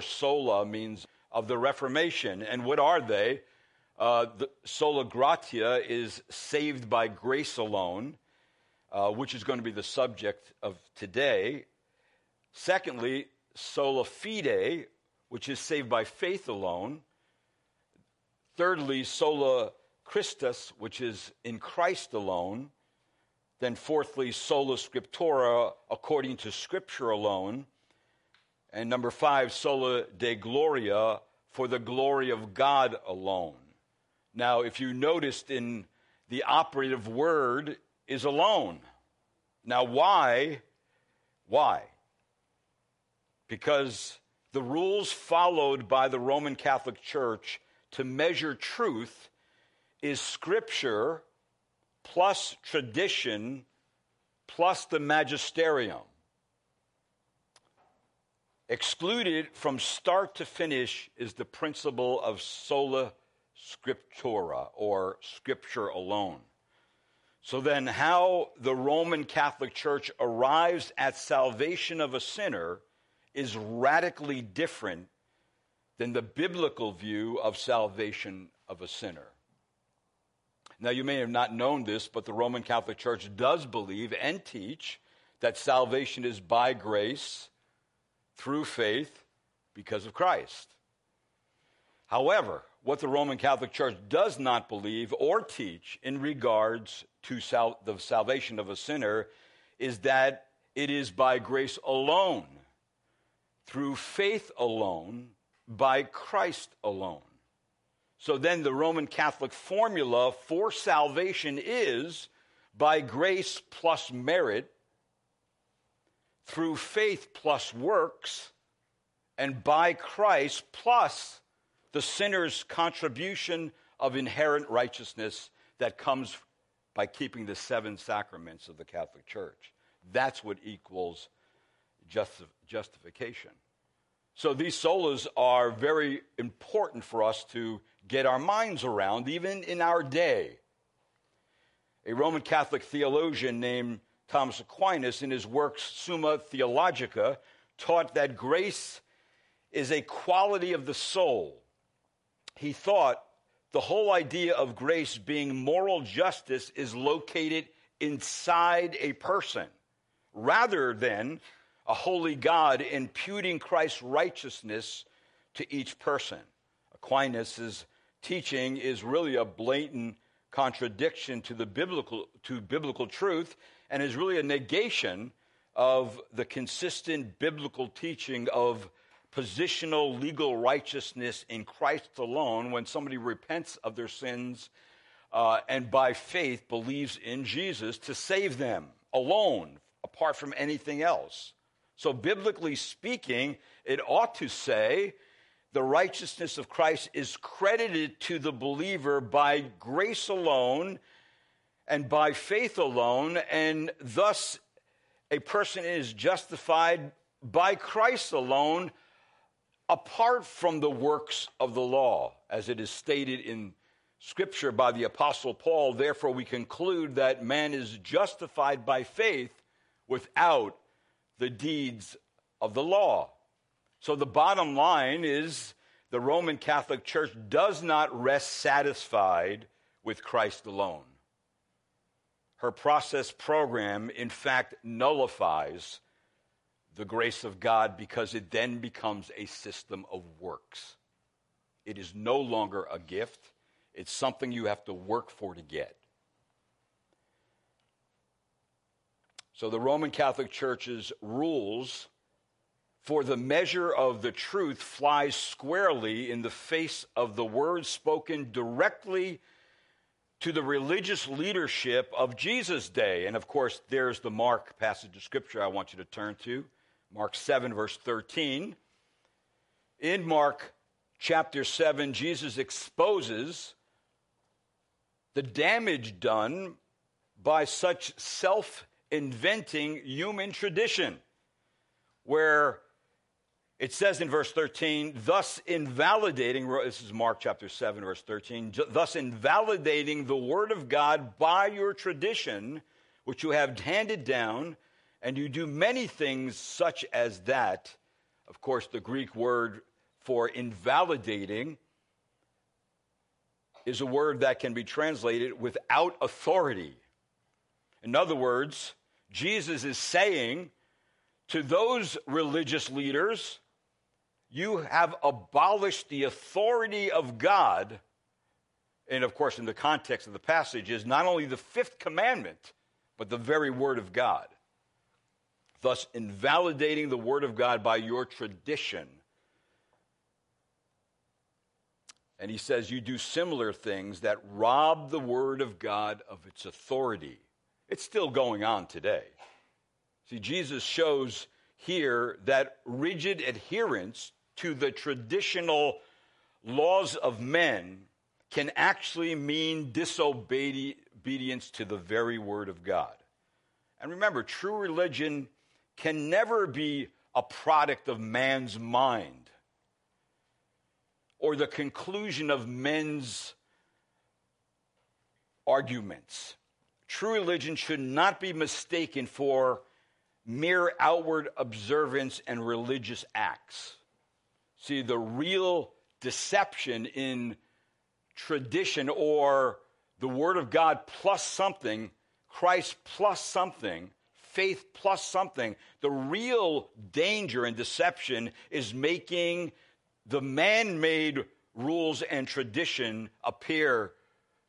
sola means of the Reformation. And what are they? Uh, the sola gratia is saved by grace alone, uh, which is going to be the subject of today. Secondly, sola fide, which is saved by faith alone. Thirdly, sola Christus, which is in Christ alone. Then, fourthly, sola scriptura, according to Scripture alone. And number five, sola de gloria, for the glory of God alone. Now, if you noticed in the operative word is alone. Now, why? Why? Because the rules followed by the Roman Catholic Church to measure truth is Scripture plus tradition plus the magisterium. Excluded from start to finish is the principle of sola scriptura, or scripture alone. So then, how the Roman Catholic Church arrives at salvation of a sinner is radically different than the biblical view of salvation of a sinner. Now, you may have not known this, but the Roman Catholic Church does believe and teach that salvation is by grace through faith because of Christ. However, what the Roman Catholic Church does not believe or teach in regards to sal- the salvation of a sinner is that it is by grace alone, through faith alone, by Christ alone. So then the Roman Catholic formula for salvation is by grace plus merit, through faith plus works, and by Christ plus the sinner's contribution of inherent righteousness that comes by keeping the seven sacraments of the Catholic Church. That's what equals justification. So these solas are very important for us to get our minds around, even in our day. A Roman Catholic theologian named Thomas Aquinas, in his work Summa Theologica, taught that grace is a quality of the soul. He thought the whole idea of grace being moral justice is located inside a person rather than a holy God imputing Christ's righteousness to each person. Aquinas' teaching is really a blatant contradiction to the biblical to biblical truth and is really a negation of the consistent biblical teaching of positional legal righteousness in Christ alone when somebody repents of their sins uh, and by faith believes in Jesus to save them alone, apart from anything else. So, biblically speaking, it ought to say the righteousness of Christ is credited to the believer by grace alone and by faith alone, and thus a person is justified by Christ alone apart from the works of the law, as it is stated in Scripture by the Apostle Paul. Therefore, we conclude that man is justified by faith without the deeds of the law. So the bottom line is the Roman Catholic Church does not rest satisfied with Christ alone. Her process program, in fact, nullifies the grace of God because it then becomes a system of works. It is no longer a gift, it's something you have to work for to get. So the Roman Catholic Church's rules for the measure of the truth flies squarely in the face of the words spoken directly to the religious leadership of Jesus' day. And of course, there's the Mark passage of scripture I want you to turn to Mark 7, verse 13. In Mark chapter 7, Jesus exposes the damage done by such self inventing human tradition, where it says in verse 13, thus invalidating, this is Mark chapter 7, verse 13, thus invalidating the word of God by your tradition, which you have handed down, and you do many things such as that. Of course, the Greek word for invalidating is a word that can be translated without authority. In other words, Jesus is saying to those religious leaders, you have abolished the authority of God. And of course, in the context of the passage, is not only the fifth commandment, but the very word of God. Thus, invalidating the word of God by your tradition. And he says, You do similar things that rob the word of God of its authority. It's still going on today. See, Jesus shows here that rigid adherence to the traditional laws of men can actually mean disobedience to the very word of God. And remember, true religion can never be a product of man's mind or the conclusion of men's arguments. True religion should not be mistaken for mere outward observance and religious acts. See, the real deception in tradition or the Word of God plus something, Christ plus something, faith plus something, the real danger and deception is making the man made rules and tradition appear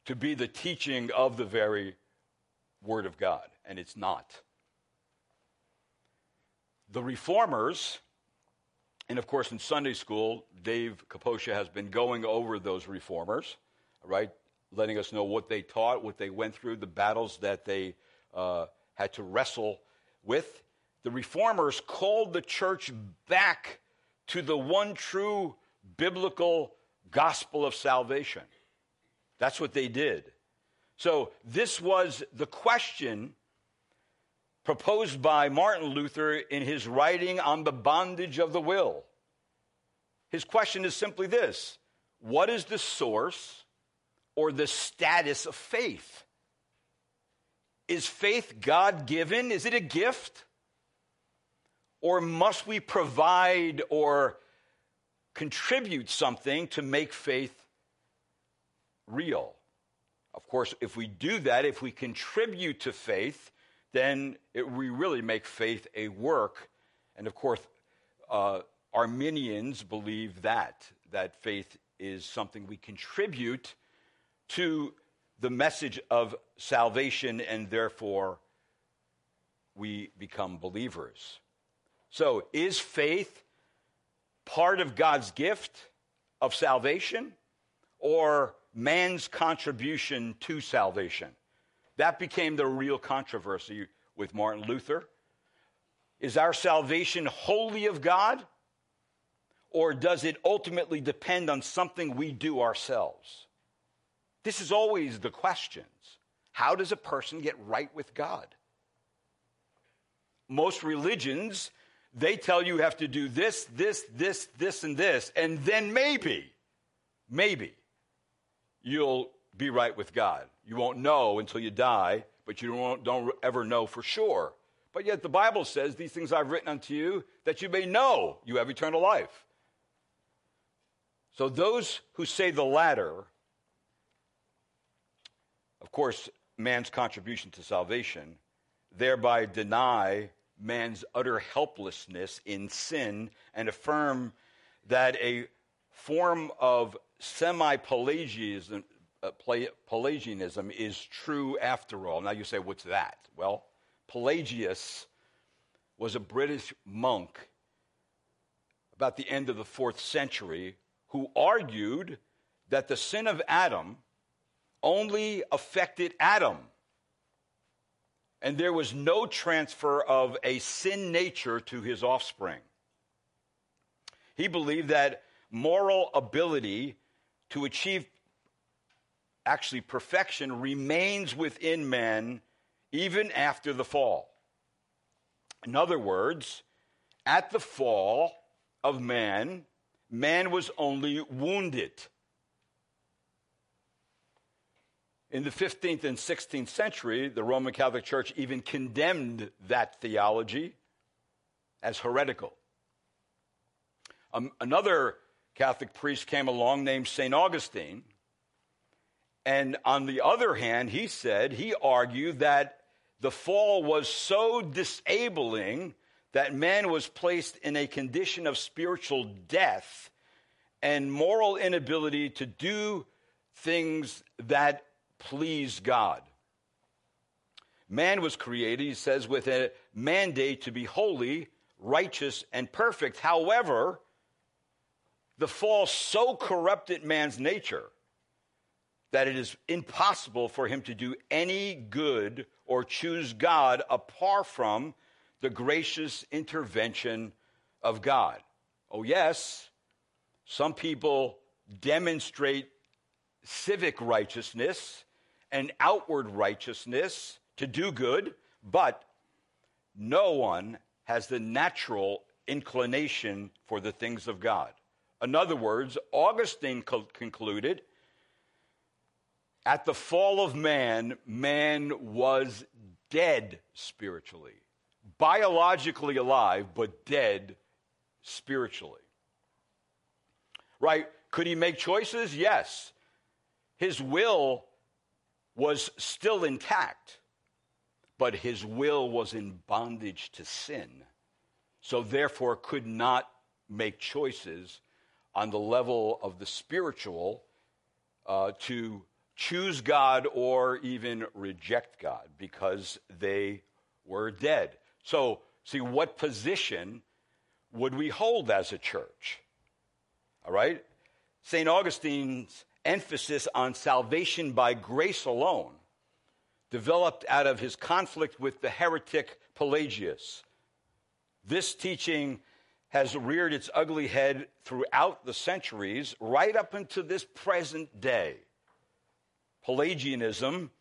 to be the teaching of the very Word of God, and it's not. The reformers, and of course in Sunday school, Dave Kaposha has been going over those reformers, right? Letting us know what they taught, what they went through, the battles that they uh, had to wrestle with. The reformers called the church back to the one true biblical gospel of salvation. That's what they did. So, this was the question proposed by Martin Luther in his writing on the bondage of the will. His question is simply this What is the source or the status of faith? Is faith God given? Is it a gift? Or must we provide or contribute something to make faith real? Of course, if we do that, if we contribute to faith, then it, we really make faith a work. And of course, uh, Arminians believe that, that faith is something we contribute to the message of salvation, and therefore we become believers. So, is faith part of God's gift of salvation or man's contribution to salvation? That became the real controversy with Martin Luther. Is our salvation wholly of God? Or does it ultimately depend on something we do ourselves? This is always the questions. How does a person get right with God? Most religions, they tell you you have to do this, this, this, this, and this, and then maybe, maybe you'll be right with God. You won't know until you die, but you don't, don't ever know for sure. But yet the Bible says, These things I've written unto you, that you may know you have eternal life. So those who say the latter, of course, man's contribution to salvation, thereby deny man's utter helplessness in sin and affirm that a form of semi Pelagianism, Uh, Pelagianism is true after all. Now you say, what's that? Well, Pelagius was a British monk about the end of the fourth century who argued that the sin of Adam only affected Adam. And there was no transfer of a sin nature to his offspring. He believed that moral ability to achieve actually perfection remains within man even after the fall. In other words, at the fall of man, man was only wounded. In the 15th and 16th century, the Roman Catholic Church even condemned that theology as heretical. Um, another Catholic priest came along named St. Augustine. And on the other hand, he said, he argued that the fall was so disabling that man was placed in a condition of spiritual death and moral inability to do things that please God. Man was created, he says, with a mandate to be holy, righteous, and perfect. However, the fall so corrupted man's nature that it is impossible for him to do any good or choose God apart from the gracious intervention of God. Oh, yes, some people demonstrate civic righteousness and outward righteousness to do good, but no one has the natural inclination for the things of God. In other words, Augustine co- concluded at the fall of man, man was dead spiritually, biologically alive, but dead spiritually. Right? Could he make choices? Yes. His will was still intact, but his will was in bondage to sin. So, therefore, could not make choices on the level of the spiritual uh, to choose God or even reject God because they were dead. So, see, what position would we hold as a church? All right? St. Augustine's emphasis on salvation by grace alone developed out of his conflict with the heretic Pelagius. This teaching has reared its ugly head throughout the centuries, right up into this present day. Pelagianism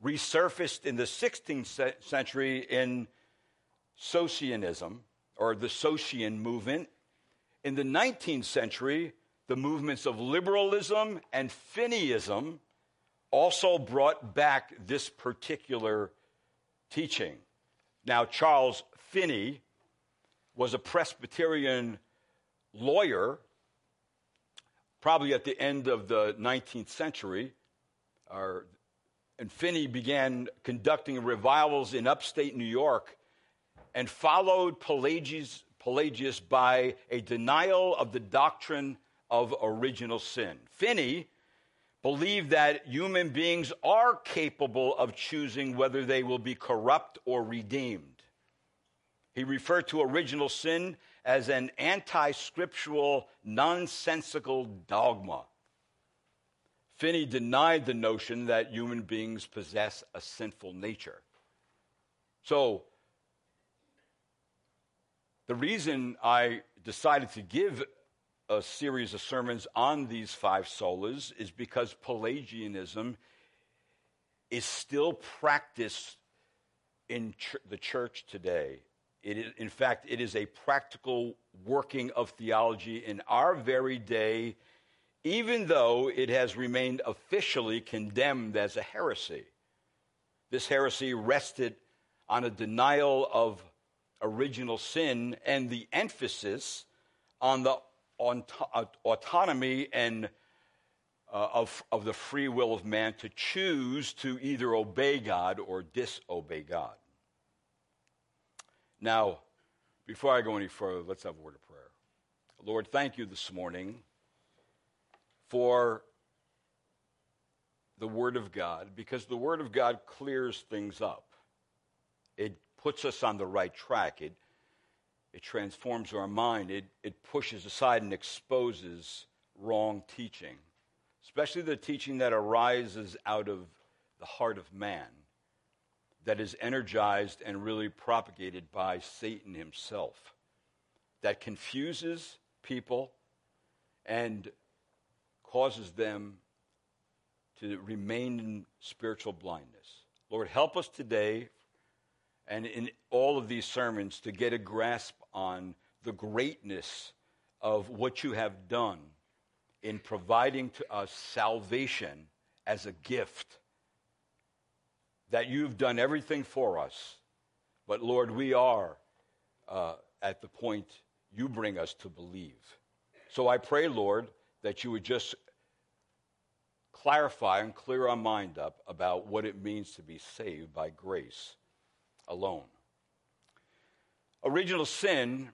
resurfaced in the 16th century in Socinianism, or the Socinian movement. In the 19th century, the movements of liberalism and Finneyism also brought back this particular teaching. Now, Charles Finney was a Presbyterian lawyer, probably at the end of the 19th century. And Finney began conducting revivals in upstate New York and followed Pelagius, Pelagius by a denial of the doctrine of original sin. Finney believed that human beings are capable of choosing whether they will be corrupt or redeemed. He referred to original sin as an anti scriptural, nonsensical dogma. Finney denied the notion that human beings possess a sinful nature. So, the reason I decided to give a series of sermons on these five solas is because Pelagianism is still practiced in ch- the church today. In fact, it is a practical working of theology in our very day, even though it has remained officially condemned as a heresy. This heresy rested on a denial of original sin and the emphasis on the autonomy and uh, of, of the free will of man to choose to either obey God or disobey God. Now, before I go any further, let's have a word of prayer. Lord, thank you this morning for the Word of God, because the Word of God clears things up. It puts us on the right track. It it transforms our mind. It, it pushes aside and exposes wrong teaching, especially the teaching that arises out of the heart of man, that is energized and really propagated by Satan himself, that confuses people and causes them to remain in spiritual blindness. Lord, help us today and in all of these sermons to get a grasp on the greatness of what you have done in providing to us salvation as a gift. That you've done everything for us. But Lord, we are uh, at the point you bring us to believe. So I pray, Lord, that you would just clarify and clear our mind up about what it means to be saved by grace alone. Original sin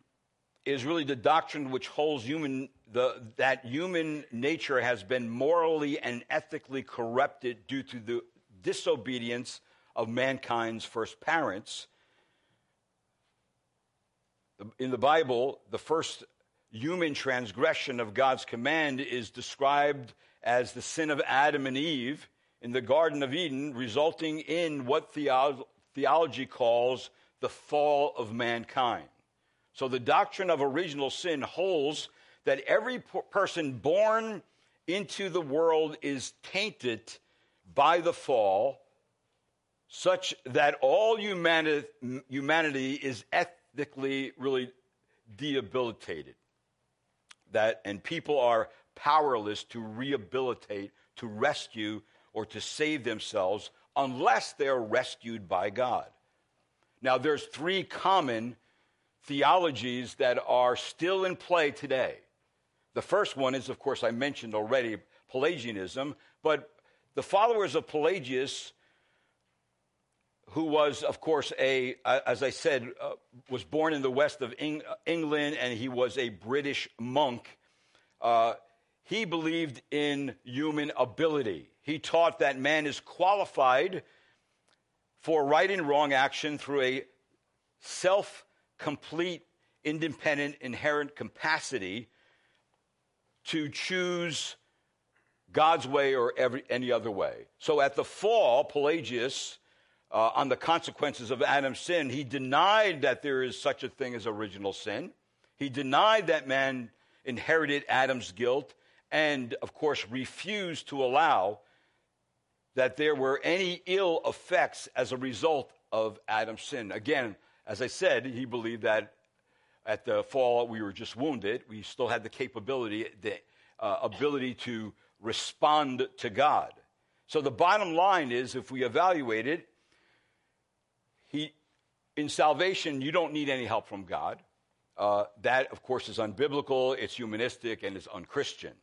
is really the doctrine which holds human the, that human nature has been morally and ethically corrupted due to the disobedience of mankind's first parents. In the Bible, the first human transgression of God's command is described as the sin of Adam and Eve in the Garden of Eden, resulting in what theology calls the fall of mankind. So the doctrine of original sin holds that every person born into the world is tainted by the fall, such that all humanity, humanity is ethically really debilitated. That, and people are powerless to rehabilitate, to rescue, or to save themselves unless they're rescued by God. Now, there's three common theologies that are still in play today. The first one is, of course, I mentioned already, Pelagianism, but the followers of Pelagius, who was, of course, a, as I said, uh, was born in the west of Eng- England and he was a British monk, uh, he believed in human ability. He taught that man is qualified for right and wrong action through a self complete, independent, inherent capacity to choose God's way or every, any other way. So at the fall, Pelagius, uh, on the consequences of Adam's sin, he denied that there is such a thing as original sin. He denied that man inherited Adam's guilt and, of course, refused to allow that there were any ill effects as a result of Adam's sin. Again, as I said, he believed that at the fall we were just wounded. We still had the capability, the uh, ability to respond to God. So the bottom line is if we evaluate it, he, in salvation, you don't need any help from God. Uh, that, of course, is unbiblical, it's humanistic, and it's unchristian.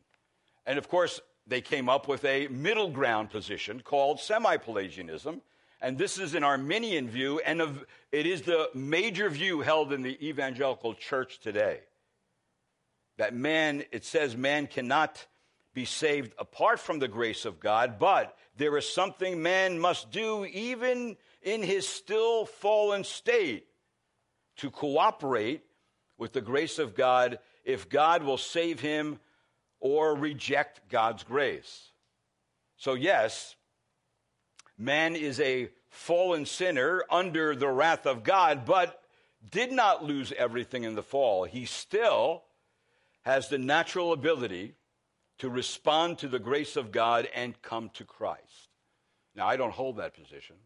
And of course, they came up with a middle ground position called semi Pelagianism. And this is an Arminian view, and it is the major view held in the evangelical church today. That man, it says, man cannot be saved apart from the grace of God, but there is something man must do even in his still fallen state to cooperate with the grace of God if God will save him or reject God's grace. So, yes, man is a fallen sinner under the wrath of God, but did not lose everything in the fall. He still has the natural ability to respond to the grace of God and come to Christ. Now, I don't hold that position.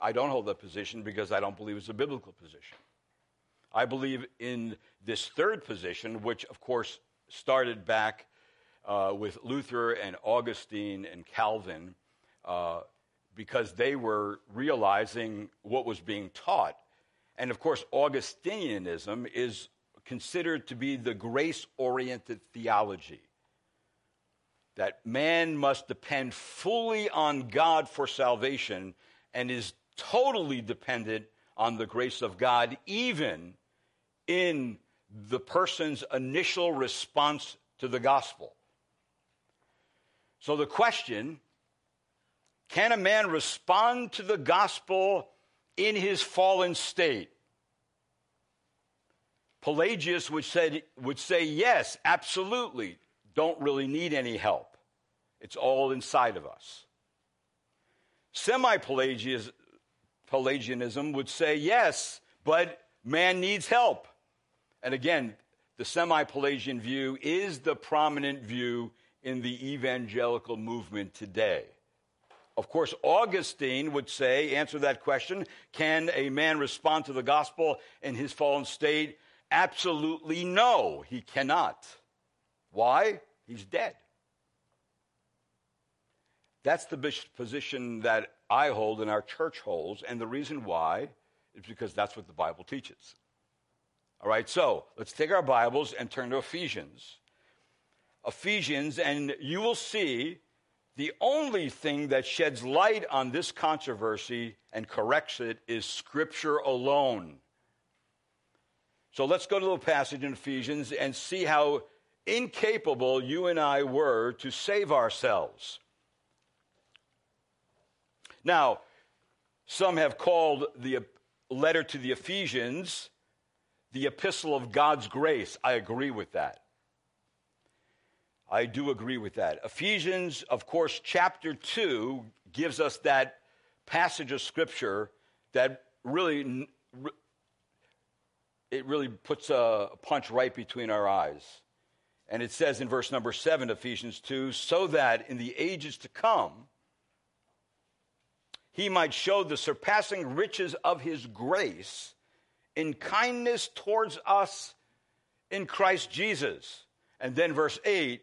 I don't hold that position because I don't believe it's a biblical position. I believe in this third position, which, of course, started back uh, with Luther and Augustine and Calvin, uh, because they were realizing what was being taught. And of course, Augustinianism is considered to be the grace oriented theology that man must depend fully on God for salvation and is totally dependent on the grace of God, even in the person's initial response to the gospel. So the question can a man respond to the gospel in his fallen state? Pelagius would, said, would say, yes, absolutely. Don't really need any help. It's all inside of us. Semi Pelagianism would say, yes, but man needs help. And again, the semi Pelagian view is the prominent view in the evangelical movement today. Of course, Augustine would say, answer that question can a man respond to the gospel in his fallen state? Absolutely no, he cannot. Why? He's dead. That's the position that I hold and our church holds, and the reason why is because that's what the Bible teaches. All right, so let's take our Bibles and turn to Ephesians. Ephesians, and you will see the only thing that sheds light on this controversy and corrects it is Scripture alone. So let's go to the passage in Ephesians and see how incapable you and I were to save ourselves. Now, some have called the letter to the Ephesians the epistle of God's grace. I agree with that. I do agree with that. Ephesians, of course, chapter 2 gives us that passage of scripture that really it really puts a punch right between our eyes. And it says in verse number 7 Ephesians 2, so that in the ages to come he might show the surpassing riches of his grace in kindness towards us in Christ Jesus. And then verse 8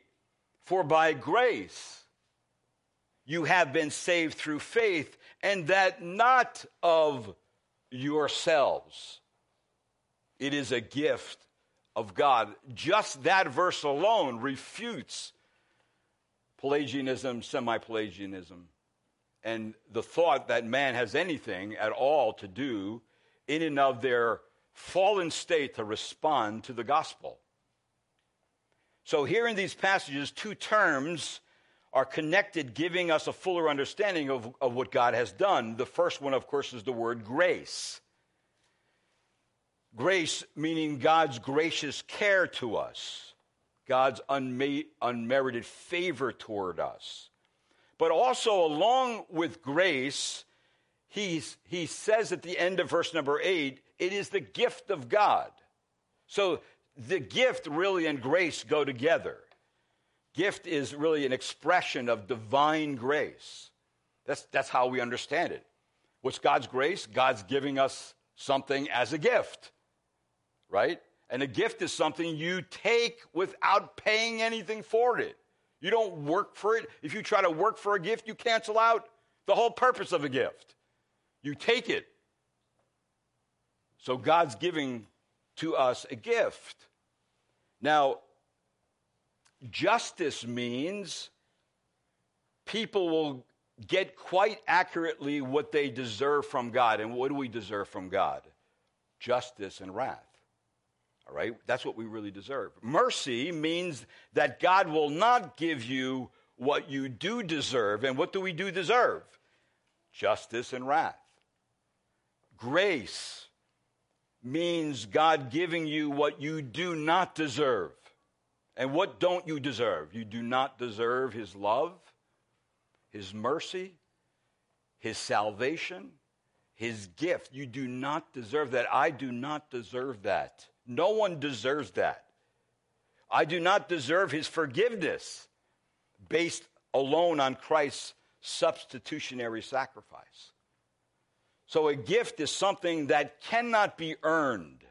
For by grace you have been saved through faith, and that not of yourselves. It is a gift of God. Just that verse alone refutes Pelagianism, semi Pelagianism, and the thought that man has anything at all to do in and of their fallen state to respond to the gospel. So, here in these passages, two terms are connected, giving us a fuller understanding of, of what God has done. The first one, of course, is the word grace. Grace meaning God's gracious care to us, God's unmerited favor toward us. But also, along with grace, he's, he says at the end of verse number eight, it is the gift of God. So the gift really and grace go together. Gift is really an expression of divine grace. That's, that's how we understand it. What's God's grace? God's giving us something as a gift, right? And a gift is something you take without paying anything for it. You don't work for it. If you try to work for a gift, you cancel out the whole purpose of a gift. You take it. So God's giving to us a gift. Now, justice means people will get quite accurately what they deserve from God. And what do we deserve from God? Justice and wrath. All right? That's what we really deserve. Mercy means that God will not give you what you do deserve. And what do we do deserve? Justice and wrath. Grace means God giving you what you do not deserve. And what don't you deserve? You do not deserve His love, His mercy, His salvation, His gift. You do not deserve that. I do not deserve that. No one deserves that. I do not deserve His forgiveness based alone on Christ's substitutionary sacrifice. So a gift is something that cannot be earned,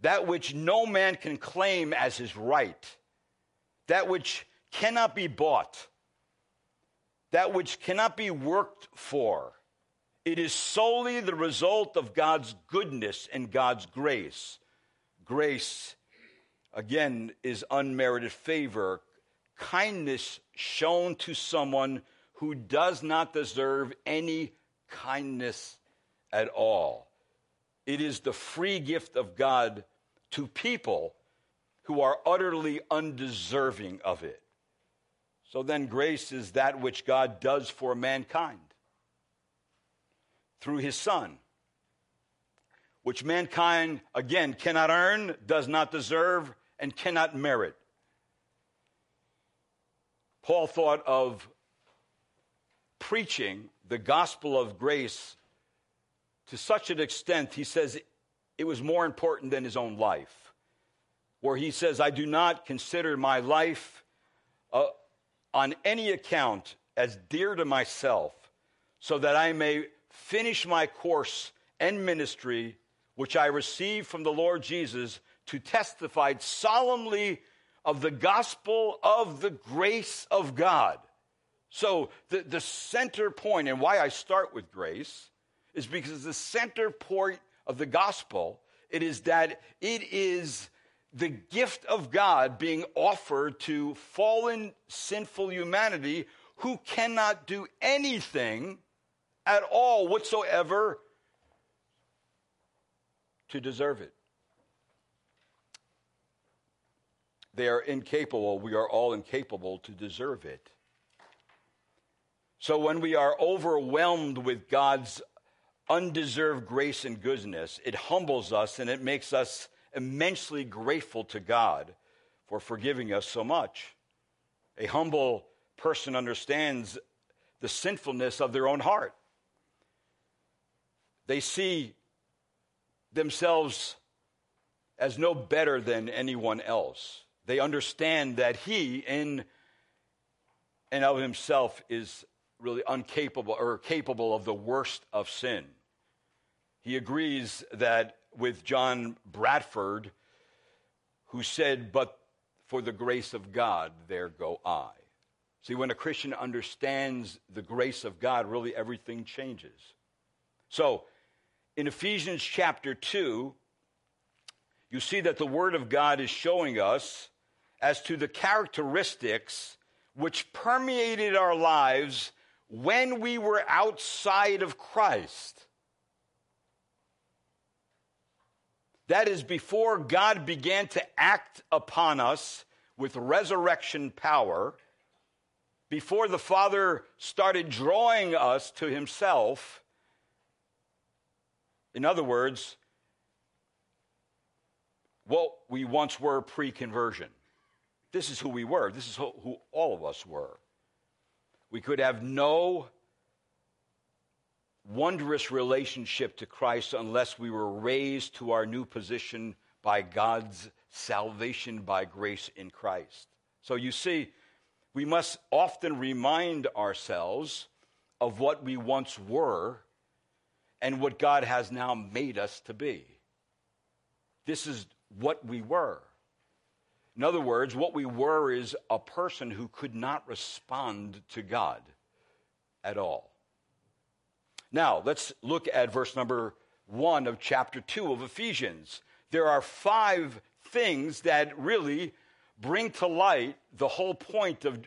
that which no man can claim as his right, that which cannot be bought, that which cannot be worked for. It is solely the result of God's goodness and God's grace. Grace, again, is unmerited favor, kindness shown to someone who does not deserve any kindness at all. It is the free gift of God to people who are utterly undeserving of it. So then, grace is that which God does for mankind through his Son, which mankind, again, cannot earn, does not deserve, and cannot merit. Paul thought of preaching the gospel of grace to such an extent, he says it was more important than his own life. Where he says, I do not consider my life uh, on any account as dear to myself, so that I may finish my course and ministry, which I received from the Lord Jesus to testify solemnly of the gospel of the grace of God. So, the, the center point, and why I start with grace, is because the center point of the gospel It is that it is the gift of God being offered to fallen, sinful humanity who cannot do anything at all whatsoever to deserve it. They are incapable, we are all incapable to deserve it. So when we are overwhelmed with God's undeserved grace and goodness, it humbles us and it makes us immensely grateful to God for forgiving us so much. A humble person understands the sinfulness of their own heart. They see themselves as no better than anyone else. They understand that he, in and of himself, is really incapable or capable of the worst of sin. He agrees that with John Bradford, who said, But for the grace of God, there go I. See, when a Christian understands the grace of God, really everything changes. So, in Ephesians chapter 2, you see that the Word of God is showing us as to the characteristics which permeated our lives when we were outside of Christ. That is before God began to act upon us with resurrection power, before the Father started drawing us to Himself. In other words, what we once were pre conversion. This is who we were. This is who, who, all of us were. We could have no wondrous relationship to Christ unless we were raised to our new position by God's salvation by grace in Christ. So you see, we must often remind ourselves of what we once were and what God has now made us to be. This is what we were. In other words, what we were is a person who could not respond to God at all. Now, let's look at verse number one of chapter two of Ephesians. There are five things that really bring to light the whole point of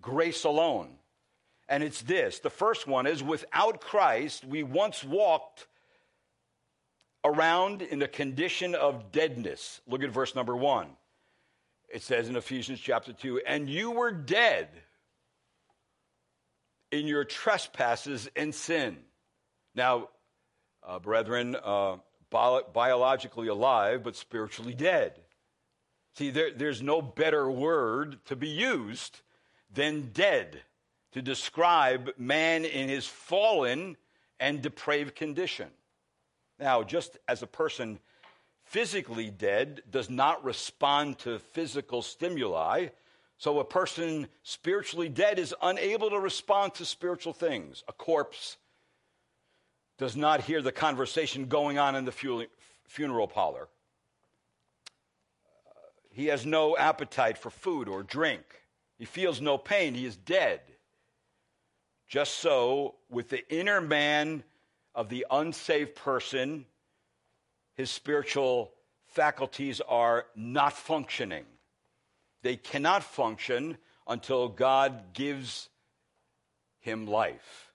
grace alone. And it's this the first one is without Christ, we once walked around in a condition of deadness. Look at verse number one. It says in Ephesians chapter 2 and you were dead in your trespasses and sin. Now, uh, brethren, uh, bio- biologically alive, but spiritually dead. See, there, there's no better word to be used than dead to describe man in his fallen and depraved condition. Now, just as a person physically dead does not respond to physical stimuli, so a person spiritually dead is unable to respond to spiritual things. A corpse does not hear the conversation going on in the funeral parlor. he has no appetite for food or drink. He feels no pain. He is dead. Just so, with the inner man of the unsaved person, his spiritual faculties are not functioning. They cannot function until God gives him life.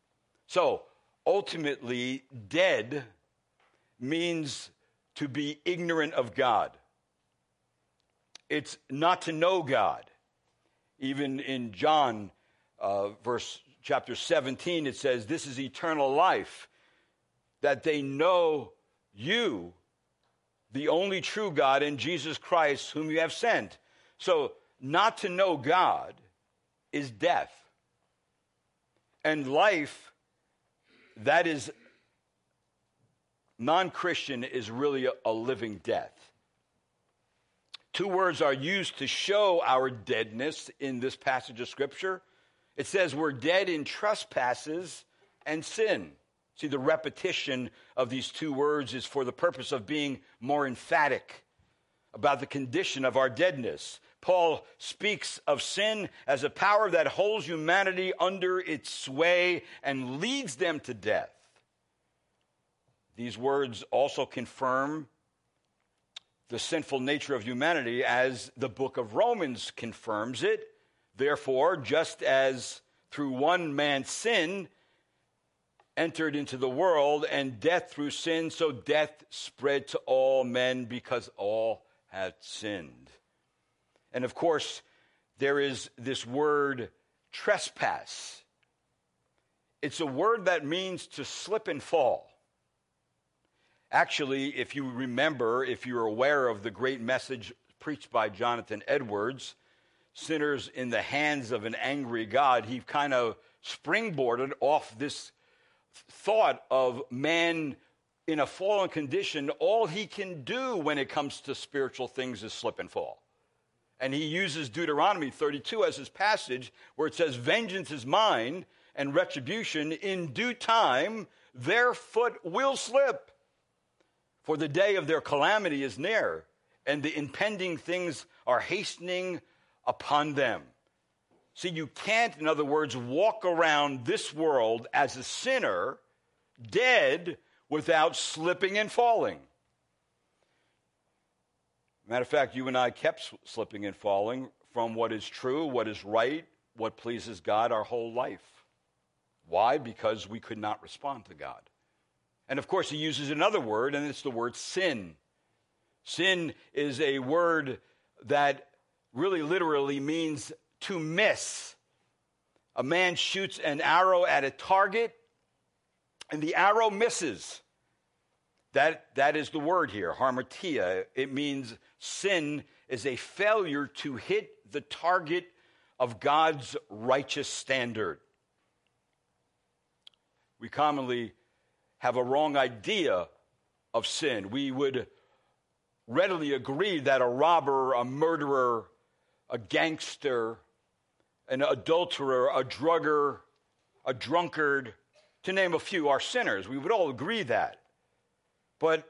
So, ultimately, dead means to be ignorant of God. It's not to know God. Even in John, uh, verse chapter 17, it says, This is eternal life, that they know you, the only true God, and Jesus Christ, whom you have sent. So, not to know God is death. And life that is non Christian is really a, a, living death. Two words are used to show our deadness in this passage of Scripture. It says we're dead in trespasses and sin. See, the repetition of these two words is for the purpose of being more emphatic about the condition of our deadness. Paul speaks of sin as a power that holds humanity under its sway and leads them to death. These words also confirm the sinful nature of humanity as the book of Romans confirms it. Therefore, just as through one man's sin entered into the world, and death through sin, so death spread to all men because all had sinned. And of course, there is this word trespass. It's a word that means to slip and fall. Actually, if you remember, if you're aware of the great message preached by Jonathan Edwards, Sinners in the Hands of an Angry God, he kind of springboarded off this thought of man in a fallen condition. All he can do when it comes to spiritual things is slip and fall. And he uses Deuteronomy 32 as his passage where it says, Vengeance is mine and retribution in due time, their foot will slip for the day of their calamity is near, and the impending things are hastening upon them. See, you can't, in other words, walk around this world as a sinner, dead, without slipping and falling. Matter of fact, you and I kept slipping and falling from what is true, what is right, what pleases God our whole life. Why? Because we could not respond to God. And of course, he uses another word, and it's the word sin. Sin is a word that really literally means to miss. A man shoots an arrow at a target, and the arrow misses. That, that is the word here, hamartia. It means sin is a failure to hit the target of God's righteous standard. We commonly have a wrong idea of sin. We would readily agree that a robber, a murderer, a gangster, an adulterer, a drugger, a drunkard, to name a few, are sinners. We would all agree that. But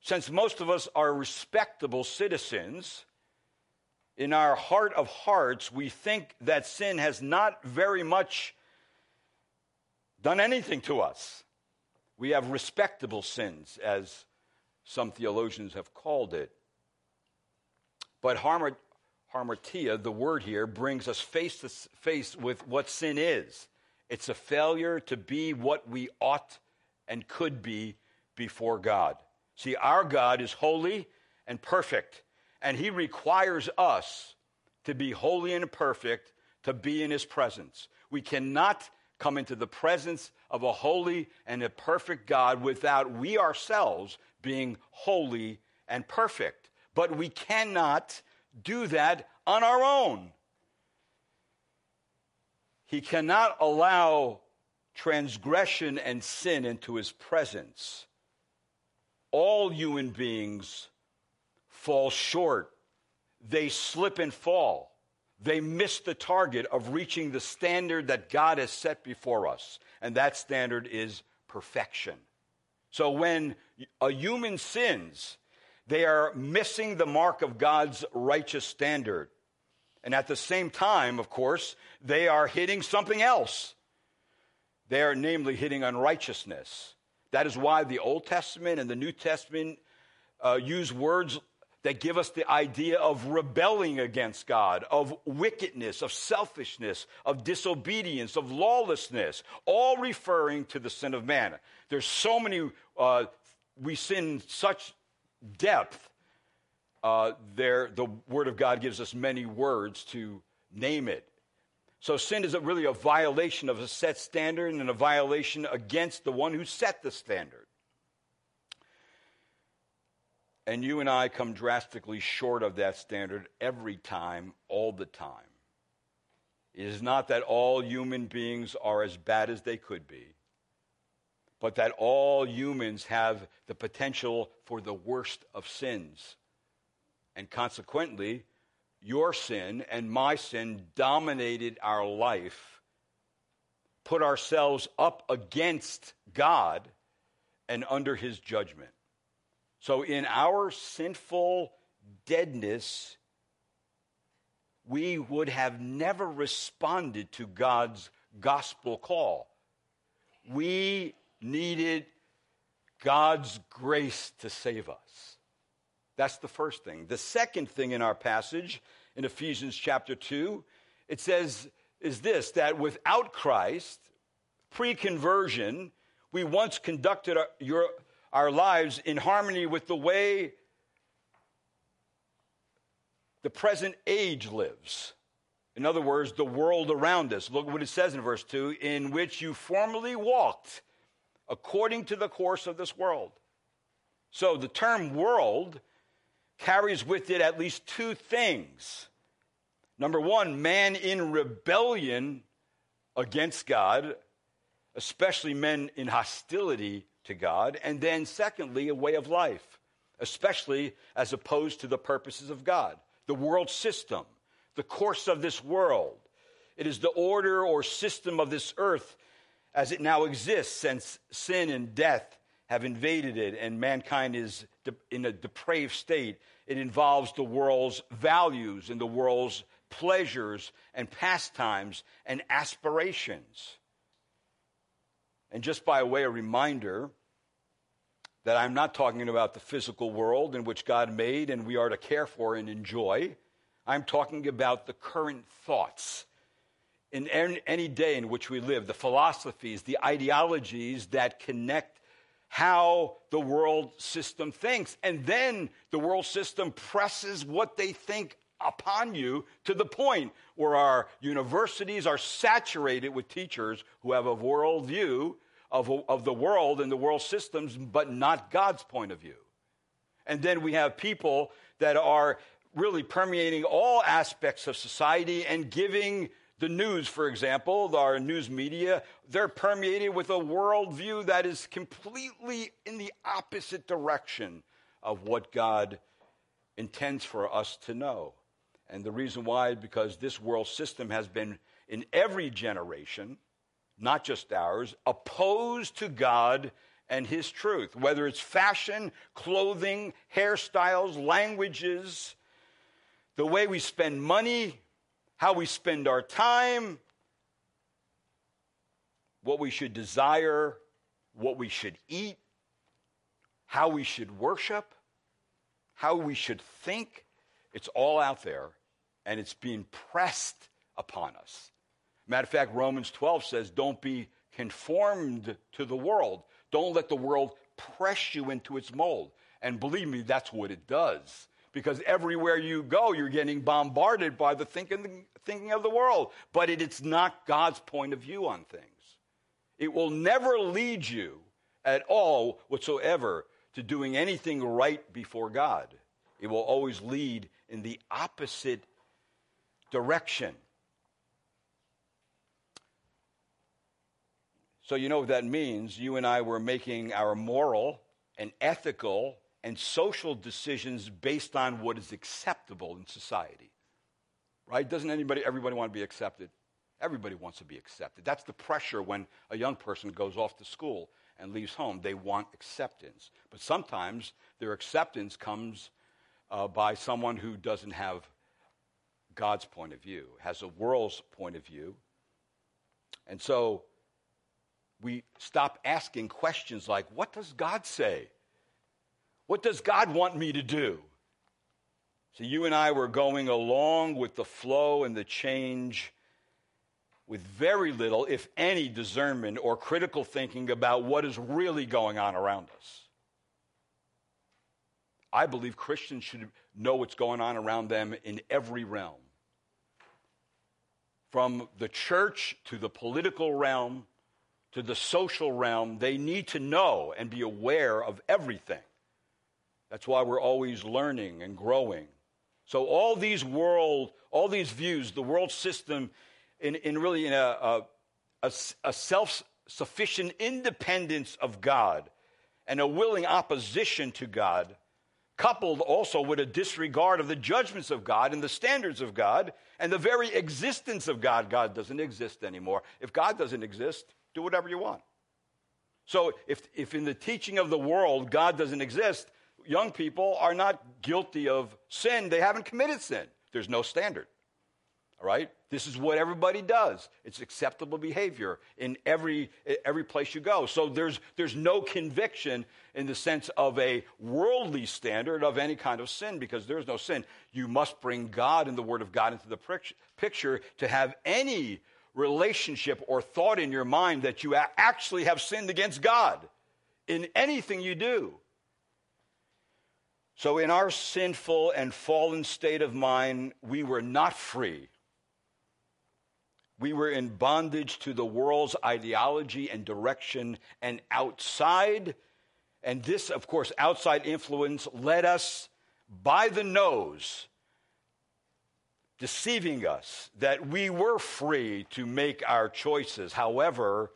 since most of us are respectable citizens, in our heart of hearts, we think that sin has not very much done anything to us. We have respectable sins, as some theologians have called it. But hamartia, the word here, brings us face to face with what sin is. It's a failure to be what we ought and could be before God. See, our God is holy and perfect, and He requires us to be holy and perfect to be in His presence. We cannot come into the presence of a holy and a perfect God without we ourselves being holy and perfect. But we cannot do that on our own. He cannot allow transgression and sin into his presence. All human beings fall short, they slip and fall they miss the target of reaching the standard that God has set before us. And that standard is perfection. So when a human sins, they are missing the mark of God's righteous standard. And at the same time, of course, they are hitting something else. They are namely hitting unrighteousness. That is why the Old Testament and the New Testament uh, use words that give us the idea of rebelling against God, of wickedness, of selfishness, of disobedience, of lawlessness, all referring to the sin of man. There's so many, uh, we sin such depth. Uh, there, the Word of God gives us many words to name it. So sin is really a violation of a set standard and a violation against the one who set the standard. And you and I come drastically short of that standard every time, all the time. It is not that all human beings are as bad as they could be, but that all humans have the potential for the worst of sins. And consequently, your sin and my sin dominated our life, put ourselves up against God and under his judgment. So, in our sinful deadness, we would have never responded to God's gospel call. We needed God's grace to save us. That's the first thing. The second thing in our passage in Ephesians chapter 2, it says, is this that without Christ, pre conversion, we once conducted our, your, our lives in harmony with the way the present age lives. In other words, the world around us. Look what it says in verse 2 in which you formerly walked according to the course of this world. So the term world carries with it at least two things. Number one, man in rebellion against God, especially men in hostility to God. And then, secondly, a way of life, especially as opposed to the purposes of God. The world system, the course of this world. It is the order or system of this earth as it now exists since sin and death have invaded it and mankind is in a depraved state. It involves the world's values and the world's pleasures and pastimes and aspirations. And just by way of reminder, that I'm not talking about the physical world in which God made and we are to care for and enjoy. I'm talking about the current thoughts in any day in which we live, the philosophies, the ideologies that connect how the world system thinks. And then the world system presses what they think upon you to the point where our universities are saturated with teachers who have a worldview of, of the world and the world systems, but not God's point of view. And then we have people that are really permeating all aspects of society and giving the news, for example, our news media, they're permeated with a worldview that is completely in the opposite direction of what God intends for us to know. And the reason why, is because this world system has been in every generation, not just ours, opposed to God and His truth, whether it's fashion, clothing, hairstyles, languages, the way we spend money, how we spend our time, what we should desire, what we should eat, how we should worship, how we should think. It's all out there, and it's being pressed upon us. Matter of fact, Romans 12 says, Don't be conformed to the world. Don't let the world press you into its mold. And believe me, that's what it does because everywhere you go, you're getting bombarded by the thinking, thinking of the world. But it, it's not God's point of view on things. It will never lead you at all whatsoever to doing anything right before God. It will always lead in the opposite direction. So, you know what that means? You and I were making our moral and ethical and social decisions based on what is acceptable in society. Right? Doesn't anybody, everybody want to be accepted? Everybody wants to be accepted. That's the pressure when a young person goes off to school and leaves home. They want acceptance. But sometimes their acceptance comes uh, by someone who doesn't have God's point of view, has a world's point of view. And so we stop asking questions like, what does God say? What does God want me to do? So you and I were going along with the flow and the change with very little, if any, discernment or critical thinking about what is really going on around us. I believe Christians should know what's going on around them in every realm. From the church to the political realm to the social realm, they need to know and be aware of everything. That's why we're always learning and growing. So all these world, all these views, the world system, in, in really in a, a, a self-sufficient independence of God and a willing opposition to God, coupled also with a disregard of the judgments of God and the standards of God and the very existence of God. God doesn't exist anymore. If God doesn't exist, do whatever you want. So if, if in the teaching of the world God doesn't exist, young people are not guilty of sin. They haven't committed sin. There's no standard. All right? This is what everybody does. It's acceptable behavior in every, every place you go. So there's, there's no conviction in the sense of a worldly standard of any kind of sin because there's no sin. You must bring God and the Word of God into the picture to have any relationship or thought in your mind that you actually have sinned against God in anything you do. So, in our sinful and fallen state of mind, we were not free we were in bondage to the world's ideology and direction and outside. And this, of course, outside influence led us by the nose, deceiving us that we were free to make our choices. However,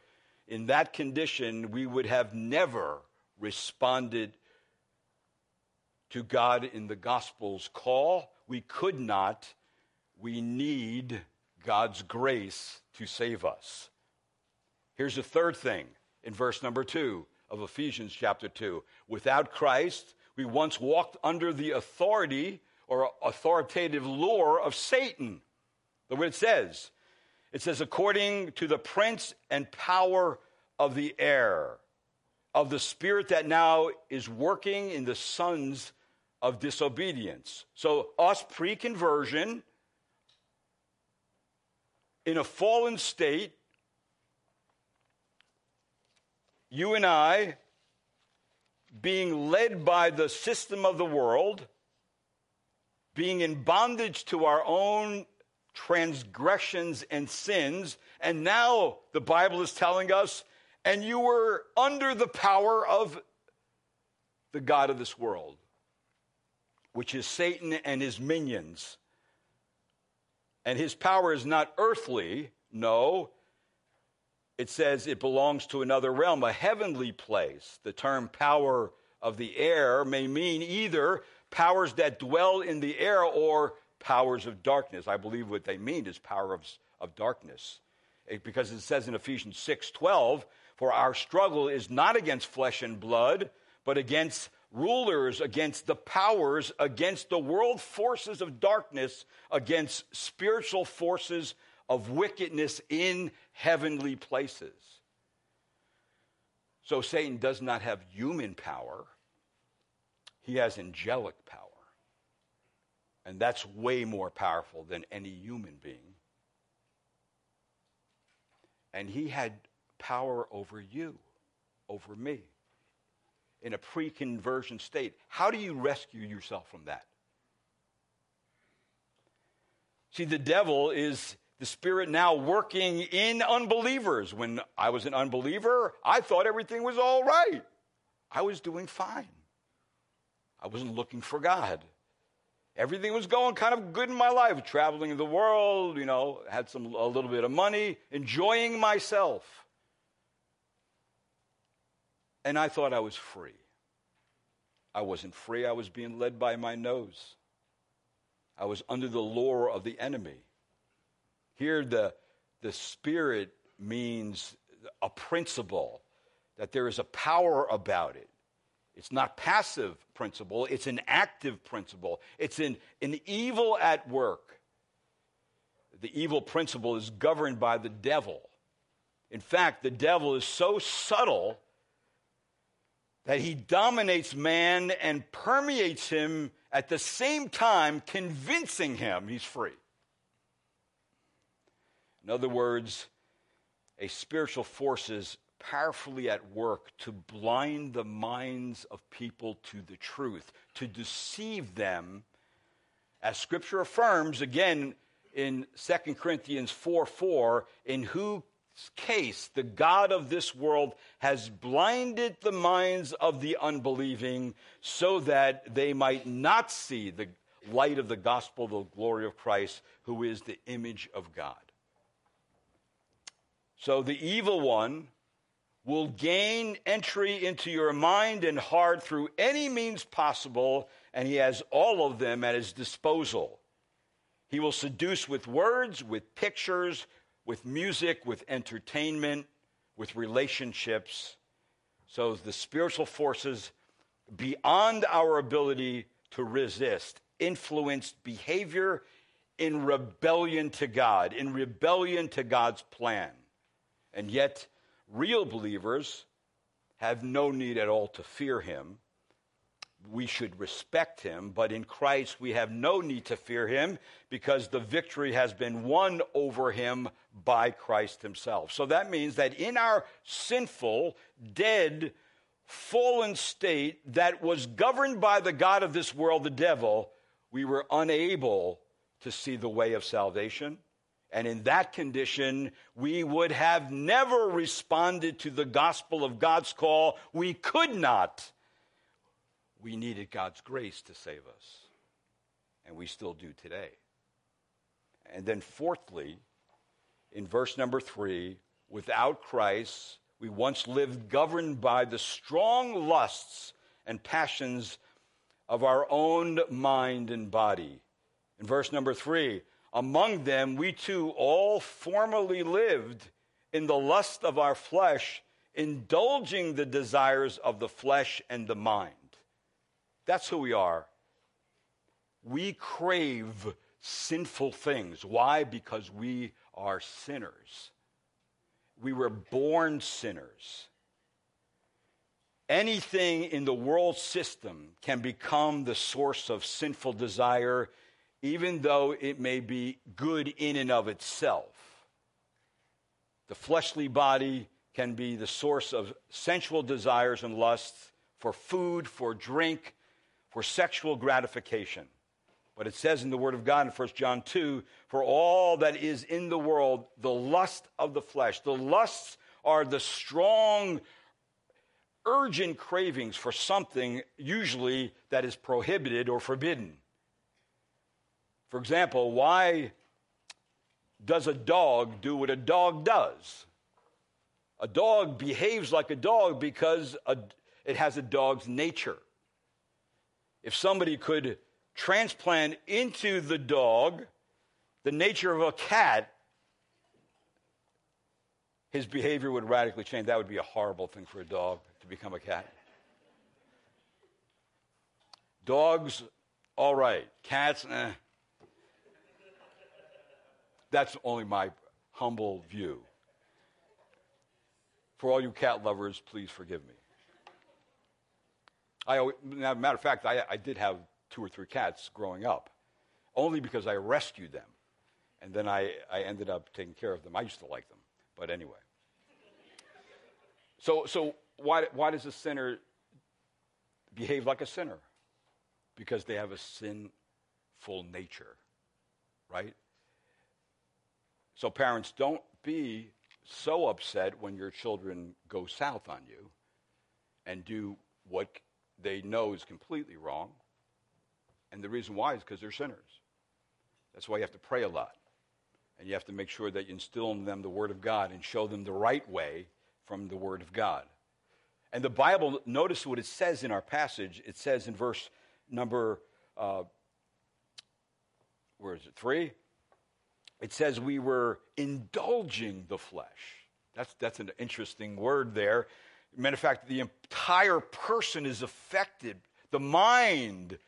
in that condition, we would have never responded to God in the gospel's call. We could not. We need God's grace to save us. Here's the third thing in verse number two of Ephesians chapter 2. Without Christ, we once walked under the authority or authoritative lure of Satan. Look what it says. It says, according to the prince and power of the air, of the spirit that now is working in the sons of disobedience. So, us pre conversion, in a fallen state, you and I, being led by the system of the world, being in bondage to our own transgressions and sins, and now the Bible is telling us, and you were under the power of the God of this world, which is Satan and his minions. And his power is not earthly, no. It says it belongs to another realm, a heavenly place. The term power of the air may mean either powers that dwell in the air or powers of darkness. I believe what they mean is power of, of darkness. It, because it says in Ephesians 6 12, for our struggle is not against flesh and blood, but against rulers, against the powers, against the world forces of darkness, against spiritual forces of wickedness in heavenly places. So Satan does not have human power, he has angelic power. And that's way more powerful than any human being. And he had power over you, over me in a pre conversion state. How do you rescue yourself from that? See, the devil is the spirit now working in unbelievers. When I was an unbeliever, I thought everything was all right. I was doing fine. I wasn't looking for God. Everything was going kind of good in my life, traveling the world, you know, had some a little bit of money, enjoying myself and I thought I was free. I wasn't free, I was being led by my nose. I was under the lure of the enemy. Here, the, the Spirit means a principle, that there is a power about it. It's not passive principle, it's an active principle. It's an, an evil at work. The evil principle is governed by the devil. In fact, the devil is so subtle that he dominates man and permeates him at the same time, convincing him he's free. In other words, a spiritual force is powerfully at work to blind the minds of people to the truth, to deceive them, as Scripture affirms again in 2 Corinthians 4 4, in who case, the God of this world has blinded the minds of the unbelieving so that they might not see the light of the gospel, the glory of Christ, who is the image of God. So the evil one will gain entry into your mind and heart through any means possible, and he has all of them at his disposal. He will seduce with words, with pictures, with music, with entertainment, with relationships. So the spiritual forces beyond our ability to resist influenced behavior in rebellion to God, in rebellion to God's plan. And yet, real believers have no need at all to fear him. We should respect him, but in Christ we have no need to fear him because the victory has been won over him by Christ himself. So that means that in our sinful, dead, fallen state that was governed by the God of this world, the devil, we were unable to see the way of salvation. And in that condition, we would have never responded to the gospel of God's call. We could not. We needed God's grace to save us. And we still do today. And then, fourthly, in verse number three, without Christ, we once lived governed by the strong lusts and passions of our own mind and body. In verse number three, among them we too all formerly lived in the lust of our flesh, indulging the desires of the flesh and the mind. That's who we are. We crave sinful things. Why? Because we are sinners. We were born sinners. Anything in the world system can become the source of sinful desire even though it may be good in and of itself. The fleshly body can be the source of sensual desires and lusts for food, for drink, for sexual gratification. But it says in the Word of God in 1 John 2 for all that is in the world, the lust of the flesh. The lusts are the strong, urgent cravings for something, usually that is prohibited or forbidden. For example, why does a dog do what a dog does? A dog behaves like a dog because a, it has a dog's nature. If somebody could transplant into the dog the nature of a cat, his behavior would radically change. That would be a horrible thing for a dog to become a cat. Dogs, all right. Cats, eh. That's only my humble view. For all you cat lovers, please forgive me. I, matter of fact, I, I did have two or three cats growing up, only because I rescued them. And then I, I ended up taking care of them. I used to like them, but anyway. So, so why, why does a sinner behave like a sinner? Because they have a sinful nature, right? So, parents, don't be so upset when your children go south on you and do what they know is completely wrong. And the reason why is because they're sinners. That's why you have to pray a lot. And you have to make sure that you instill in them the Word of God and show them the right way from the Word of God. And the Bible, notice what it says in our passage. It says in verse number, uh, where is it, three? it says we were indulging the flesh. That's, that's an interesting word there. Matter of fact, the entire person is affected. The mind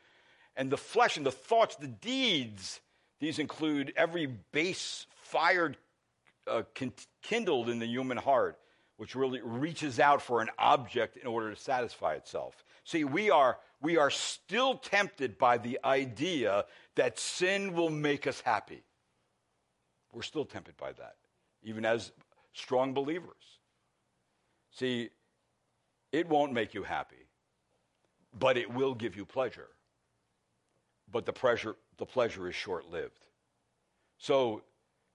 and the flesh and the thoughts, the deeds, these include every base fired, uh, kindled in the human heart, which really reaches out for an object in order to satisfy itself. See, we are, we are still tempted by the idea that sin will make us happy. We're still tempted by that, even as strong believers. See, it won't make you happy, but it will give you pleasure. But the pleasure, the pleasure is short lived. So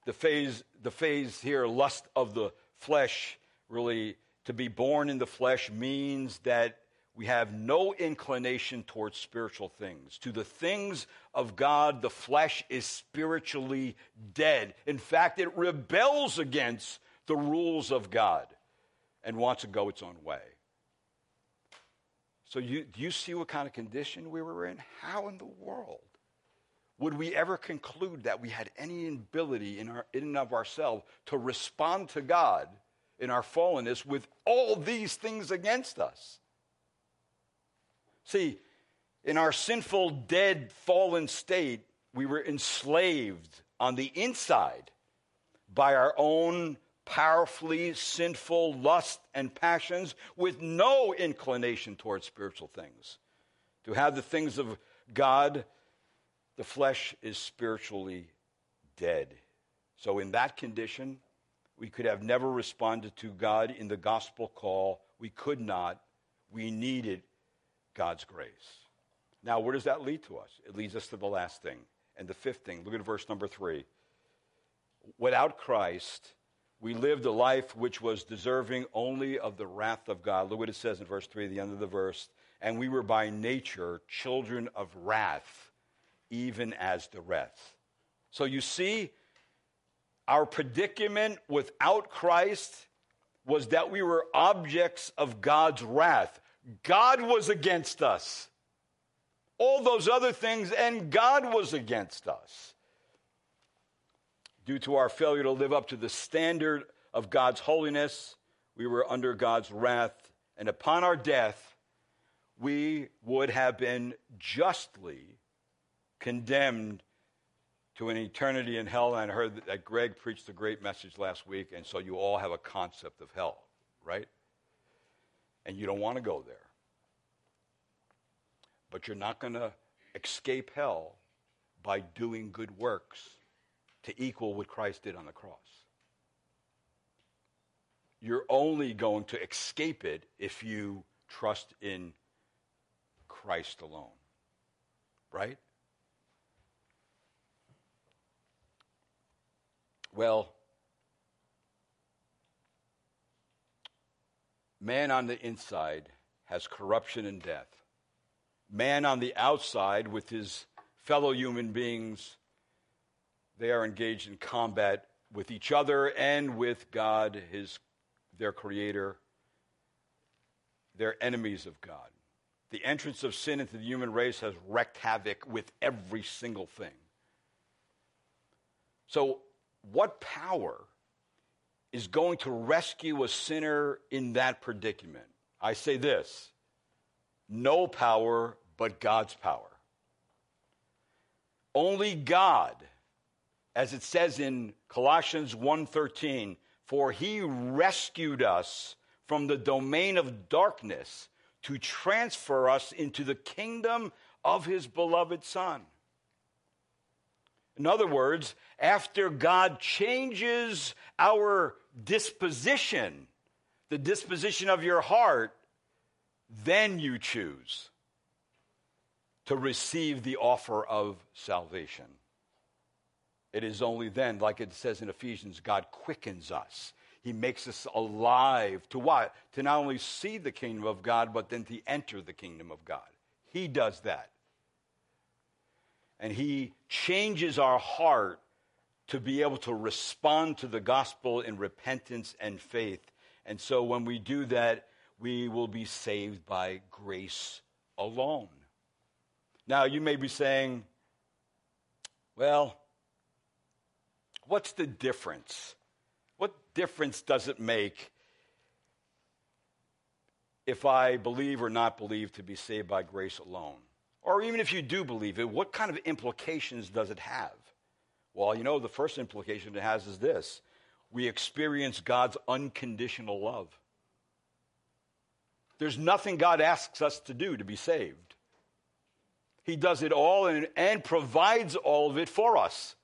the phase, the phase here, lust of the flesh, really to be born in the flesh means that we have no inclination towards spiritual things. To the things of God, the flesh is spiritually dead. In fact, it rebels against the rules of God and wants to go its own way. So, you, do you see what kind of condition we were in? How in the world would we ever conclude that we had any ability in, our, in and of ourselves to respond to God in our fallenness with all these things against us? See, in our sinful, dead, fallen state, we were enslaved on the inside by our own powerfully sinful lust and passions with no inclination towards spiritual things. To have the things of God, the flesh is spiritually dead. So, in that condition, we could have never responded to God in the gospel call. We could not. We needed God's grace. Now, where does that lead to us? It leads us to the last thing. And the fifth thing, look at verse number three. Without Christ, we lived a life which was deserving only of the wrath of God. Look what it says in verse 3, the end of the verse. And we were by nature children of wrath, even as the rest. So you see, our predicament without Christ was that we were objects of God's wrath. God was against us. All those other things, and God was against us. Due to our failure to live up to the standard of God's holiness, we were under God's wrath, and upon our death, we would have been justly condemned to an eternity in hell. And I heard that Greg preached a great message last week, and so you all have a concept of hell, right? And you don't want to go there. But you're not going to escape hell by doing good works to equal what Christ did on the cross. You're only going to escape it if you trust in Christ alone. Right? Well, man on the inside has corruption and death. Man on the outside, with his fellow human beings, they are engaged in combat with each other and with God, his, their creator. They're enemies of God. The entrance of sin into the human race has wreaked havoc with every single thing. So, what power is going to rescue a sinner in that predicament? I say this no power but God's power. Only God, as it says in Colossians 1:13, for he rescued us from the domain of darkness to transfer us into the kingdom of his beloved son. In other words, after God changes our disposition, the disposition of your heart, then you choose to receive the offer of salvation. It is only then, like it says in Ephesians, God quickens us. He makes us alive to what? To not only see the kingdom of God, but then to enter the kingdom of God. He does that and He changes our heart to be able to respond to the gospel in repentance and faith. And so when we do that, we will be saved by grace alone. Now, you may be saying, well, what's the difference? What difference does it make if I believe or not believe to be saved by grace alone? Or even if you do believe it, what kind of implications does it have? Well, you know, the first implication it has is this we experience God's unconditional love. There's nothing God asks us to do to be saved. He does it all and, and provides all of it for us.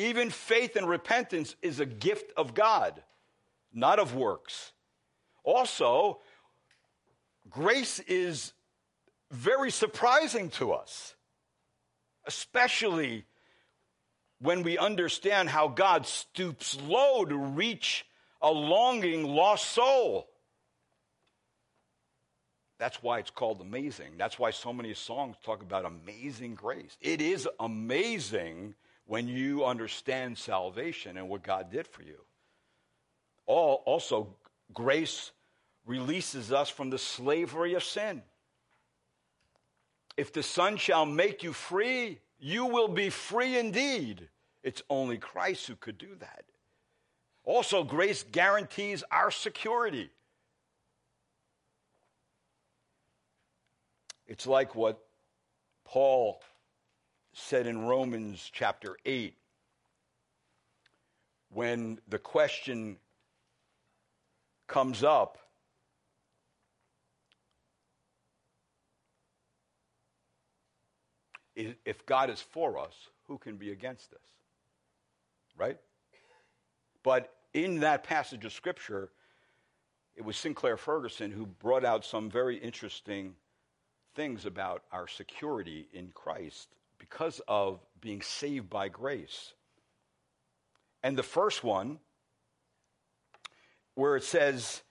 Even faith and repentance is a gift of God, not of works. Also, grace is very surprising to us, especially when we understand how God stoops low to reach a longing lost soul. That's why it's called amazing. That's why so many songs talk about amazing grace. It is amazing when you understand salvation and what God did for you. All, also, grace releases us from the slavery of sin. If the Son shall make you free, you will be free indeed. It's only Christ who could do that. Also, grace guarantees our security. It's like what Paul said in Romans chapter 8 when the question comes up if God is for us, who can be against us? Right? But in that passage of Scripture, it was Sinclair Ferguson who brought out some very interesting things about our security in Christ because of being saved by grace. And the first one, where it says,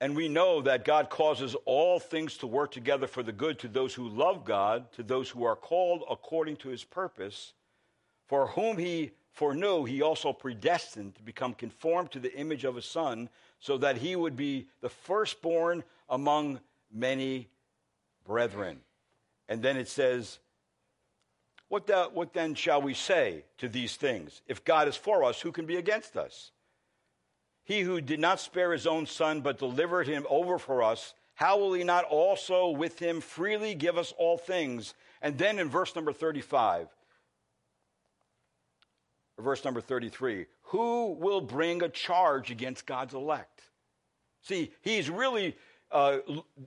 and we know that God causes all things to work together for the good to those who love God, to those who are called according to his purpose, for whom he foreknew, he also predestined to become conformed to the image of his Son, so that he would be the firstborn among many brethren. And then it says, what, the, what then shall we say to these things? If God is for us, who can be against us? He who did not spare his own son, but delivered him over for us, how will he not also with him freely give us all things? And then in verse number 35, verse number 33, who will bring a charge against God's elect? See, he's really, uh,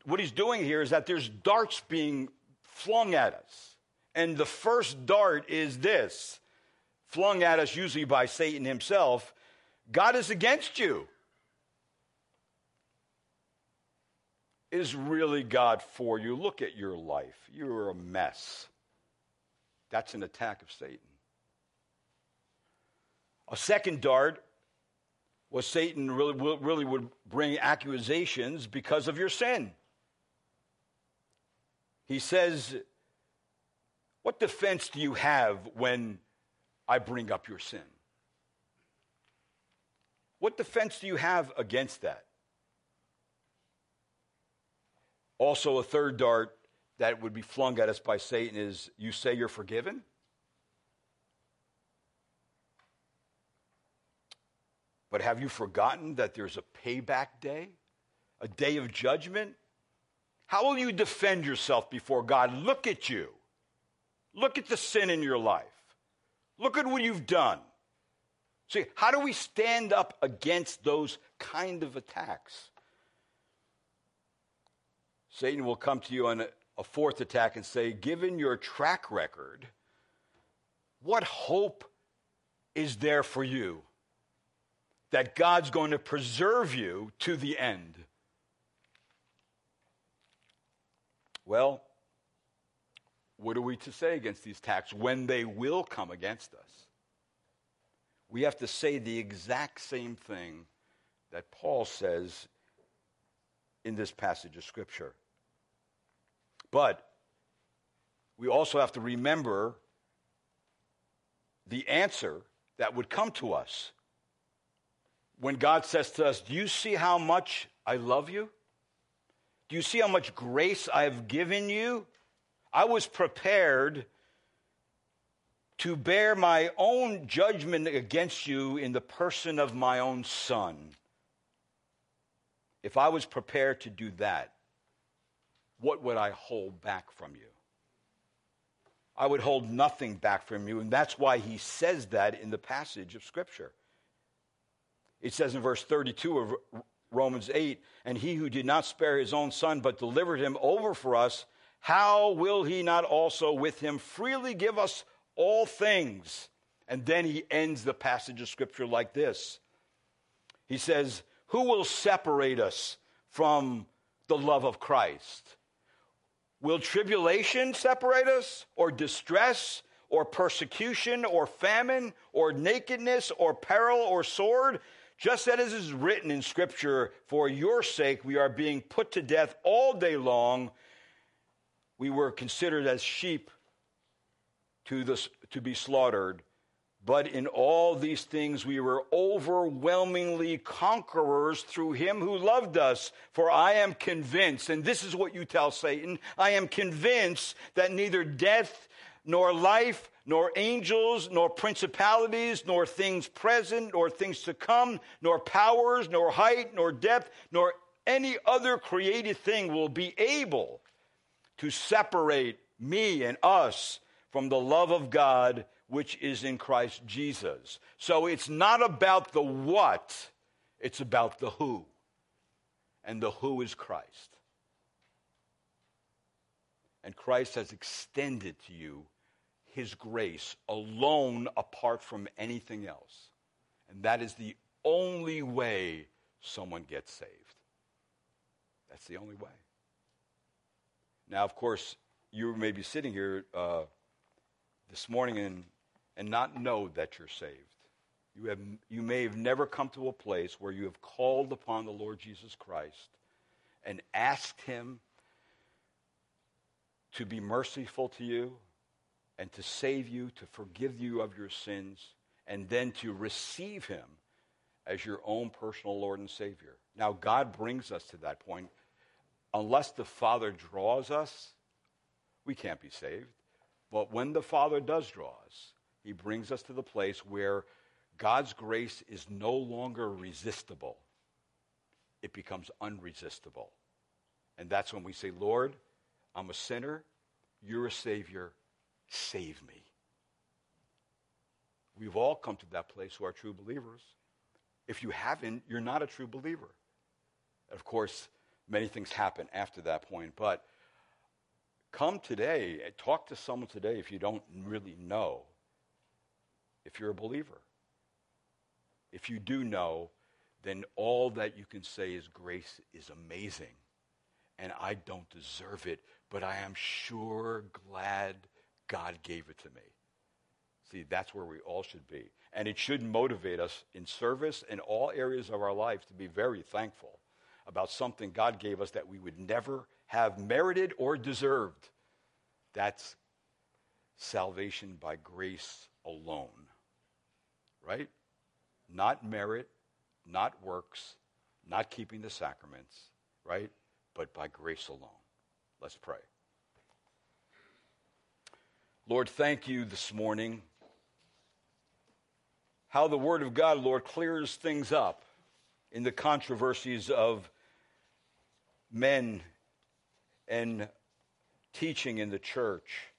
what he's doing here is that there's darts being flung at us. And the first dart is this flung at us usually by Satan himself God is against you. Is really God for you? Look at your life. You're a mess. That's an attack of Satan. A second dart was Satan really, really would bring accusations because of your sin. He says, What defense do you have when I bring up your sin? What defense do you have against that? Also, a third dart that would be flung at us by Satan is you say you're forgiven? But have you forgotten that there's a payback day, a day of judgment? How will you defend yourself before God? Look at you. Look at the sin in your life. Look at what you've done. See, how do we stand up against those kind of attacks? Satan will come to you on a, fourth attack and say, Given your track record, what hope is there for you that God's going to preserve you to the end? Well, what are we to say against these attacks when they will come against us? we have to say the exact same thing that Paul says in this passage of Scripture. But we also have to remember the answer that would come to us when God says to us, Do you see how much I love you? Do you see how much grace I have given you? I was prepared to bear my own judgment against you in the person of my own son. If I was prepared to do that, what would I hold back from you? I would hold nothing back from you. And that's why he says that in the passage of Scripture. It says in verse 32 of Romans 8, and he who did not spare his own son, but delivered him over for us, how will he not also with him freely give us all things. And then he ends the passage of scripture like this He says, Who will separate us from the love of Christ? Will tribulation separate us, or distress, or persecution, or famine, or nakedness, or peril, or sword? Just as it is written in Scripture, for your sake we are being put to death all day long. We were considered as sheep to, the, to be slaughtered. But in all these things we were overwhelmingly conquerors through him who loved us. For I am convinced, and this is what you tell Satan I am convinced that neither death, nor life, nor angels, nor principalities, nor things present, nor things to come, nor powers, nor height, nor depth, nor any other created thing will be able to separate me and us from the love of God which is in Christ Jesus. So it's not about the what, it's about the who. And the who is Christ. And Christ has extended to you his grace alone apart from anything else. And that is the only way someone gets saved. That's the only way. Now, of course, you may be sitting here uh, this morning and, and not know that you're saved. You, have, you may have never come to a place where you have called upon the Lord Jesus Christ and asked Him to be merciful to you and to save you, to forgive you of your sins, and then to receive Him as your own personal Lord and Savior. Now, God brings us to that point. Unless the Father draws us, we can't be saved. But when the Father does draw us, He brings us to the place where God's grace is no longer resistible, it becomes unresistible. And that's when we say, Lord, I'm a sinner, you're a Savior, save me. We've all come to that place who are true believers. If you haven't, you're not a true believer. Of course, many things happen after that point, but come today, talk to someone today if you don't really know if you're a believer. If you do know, then all that you can say is grace is amazing. And I don't deserve it, but I am sure glad God gave it to me. See, that's where we all should be. And it should motivate us in service in all areas of our life to be very thankful about something God gave us that we would never have merited or deserved. That's salvation by grace alone. Right? Not merit, not works, not keeping the sacraments, right? But by grace alone. Let's pray. Lord, thank you this morning. How the Word of God, Lord, clears things up in the controversies of men and teaching in the church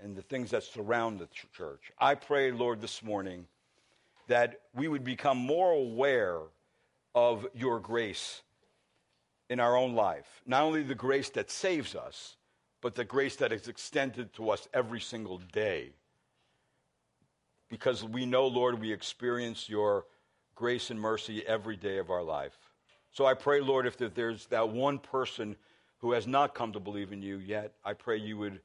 and the things that surround the church. I pray, Lord, this morning that we would become more aware of your grace in our own life. Not only the grace that saves us, but the grace that is extended to us every single day. Because we know, Lord, we experience your grace and mercy every day of our life. So I pray, Lord, if there's that one person who has not come to believe in you yet, I pray you would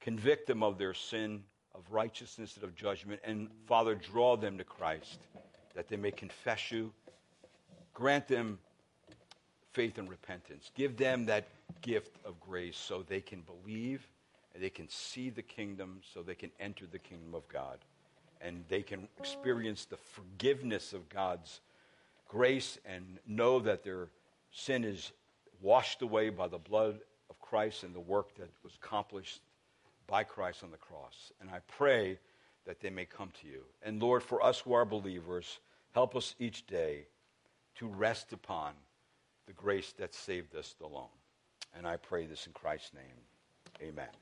convict them of their sin, of righteousness, and of judgment, and Father, draw them to Christ that they may confess you. Grant them faith and repentance. Give them that gift of grace so they can believe and they can see the kingdom, so they can enter the kingdom of God. And they can experience the forgiveness of God's grace and know that their sin is washed away by the blood of Christ and the work that was accomplished by Christ on the cross. And I pray that they may come to you. And Lord, for us who are believers, help us each day to rest upon the grace that saved us alone. And I pray this in Christ's name. Amen.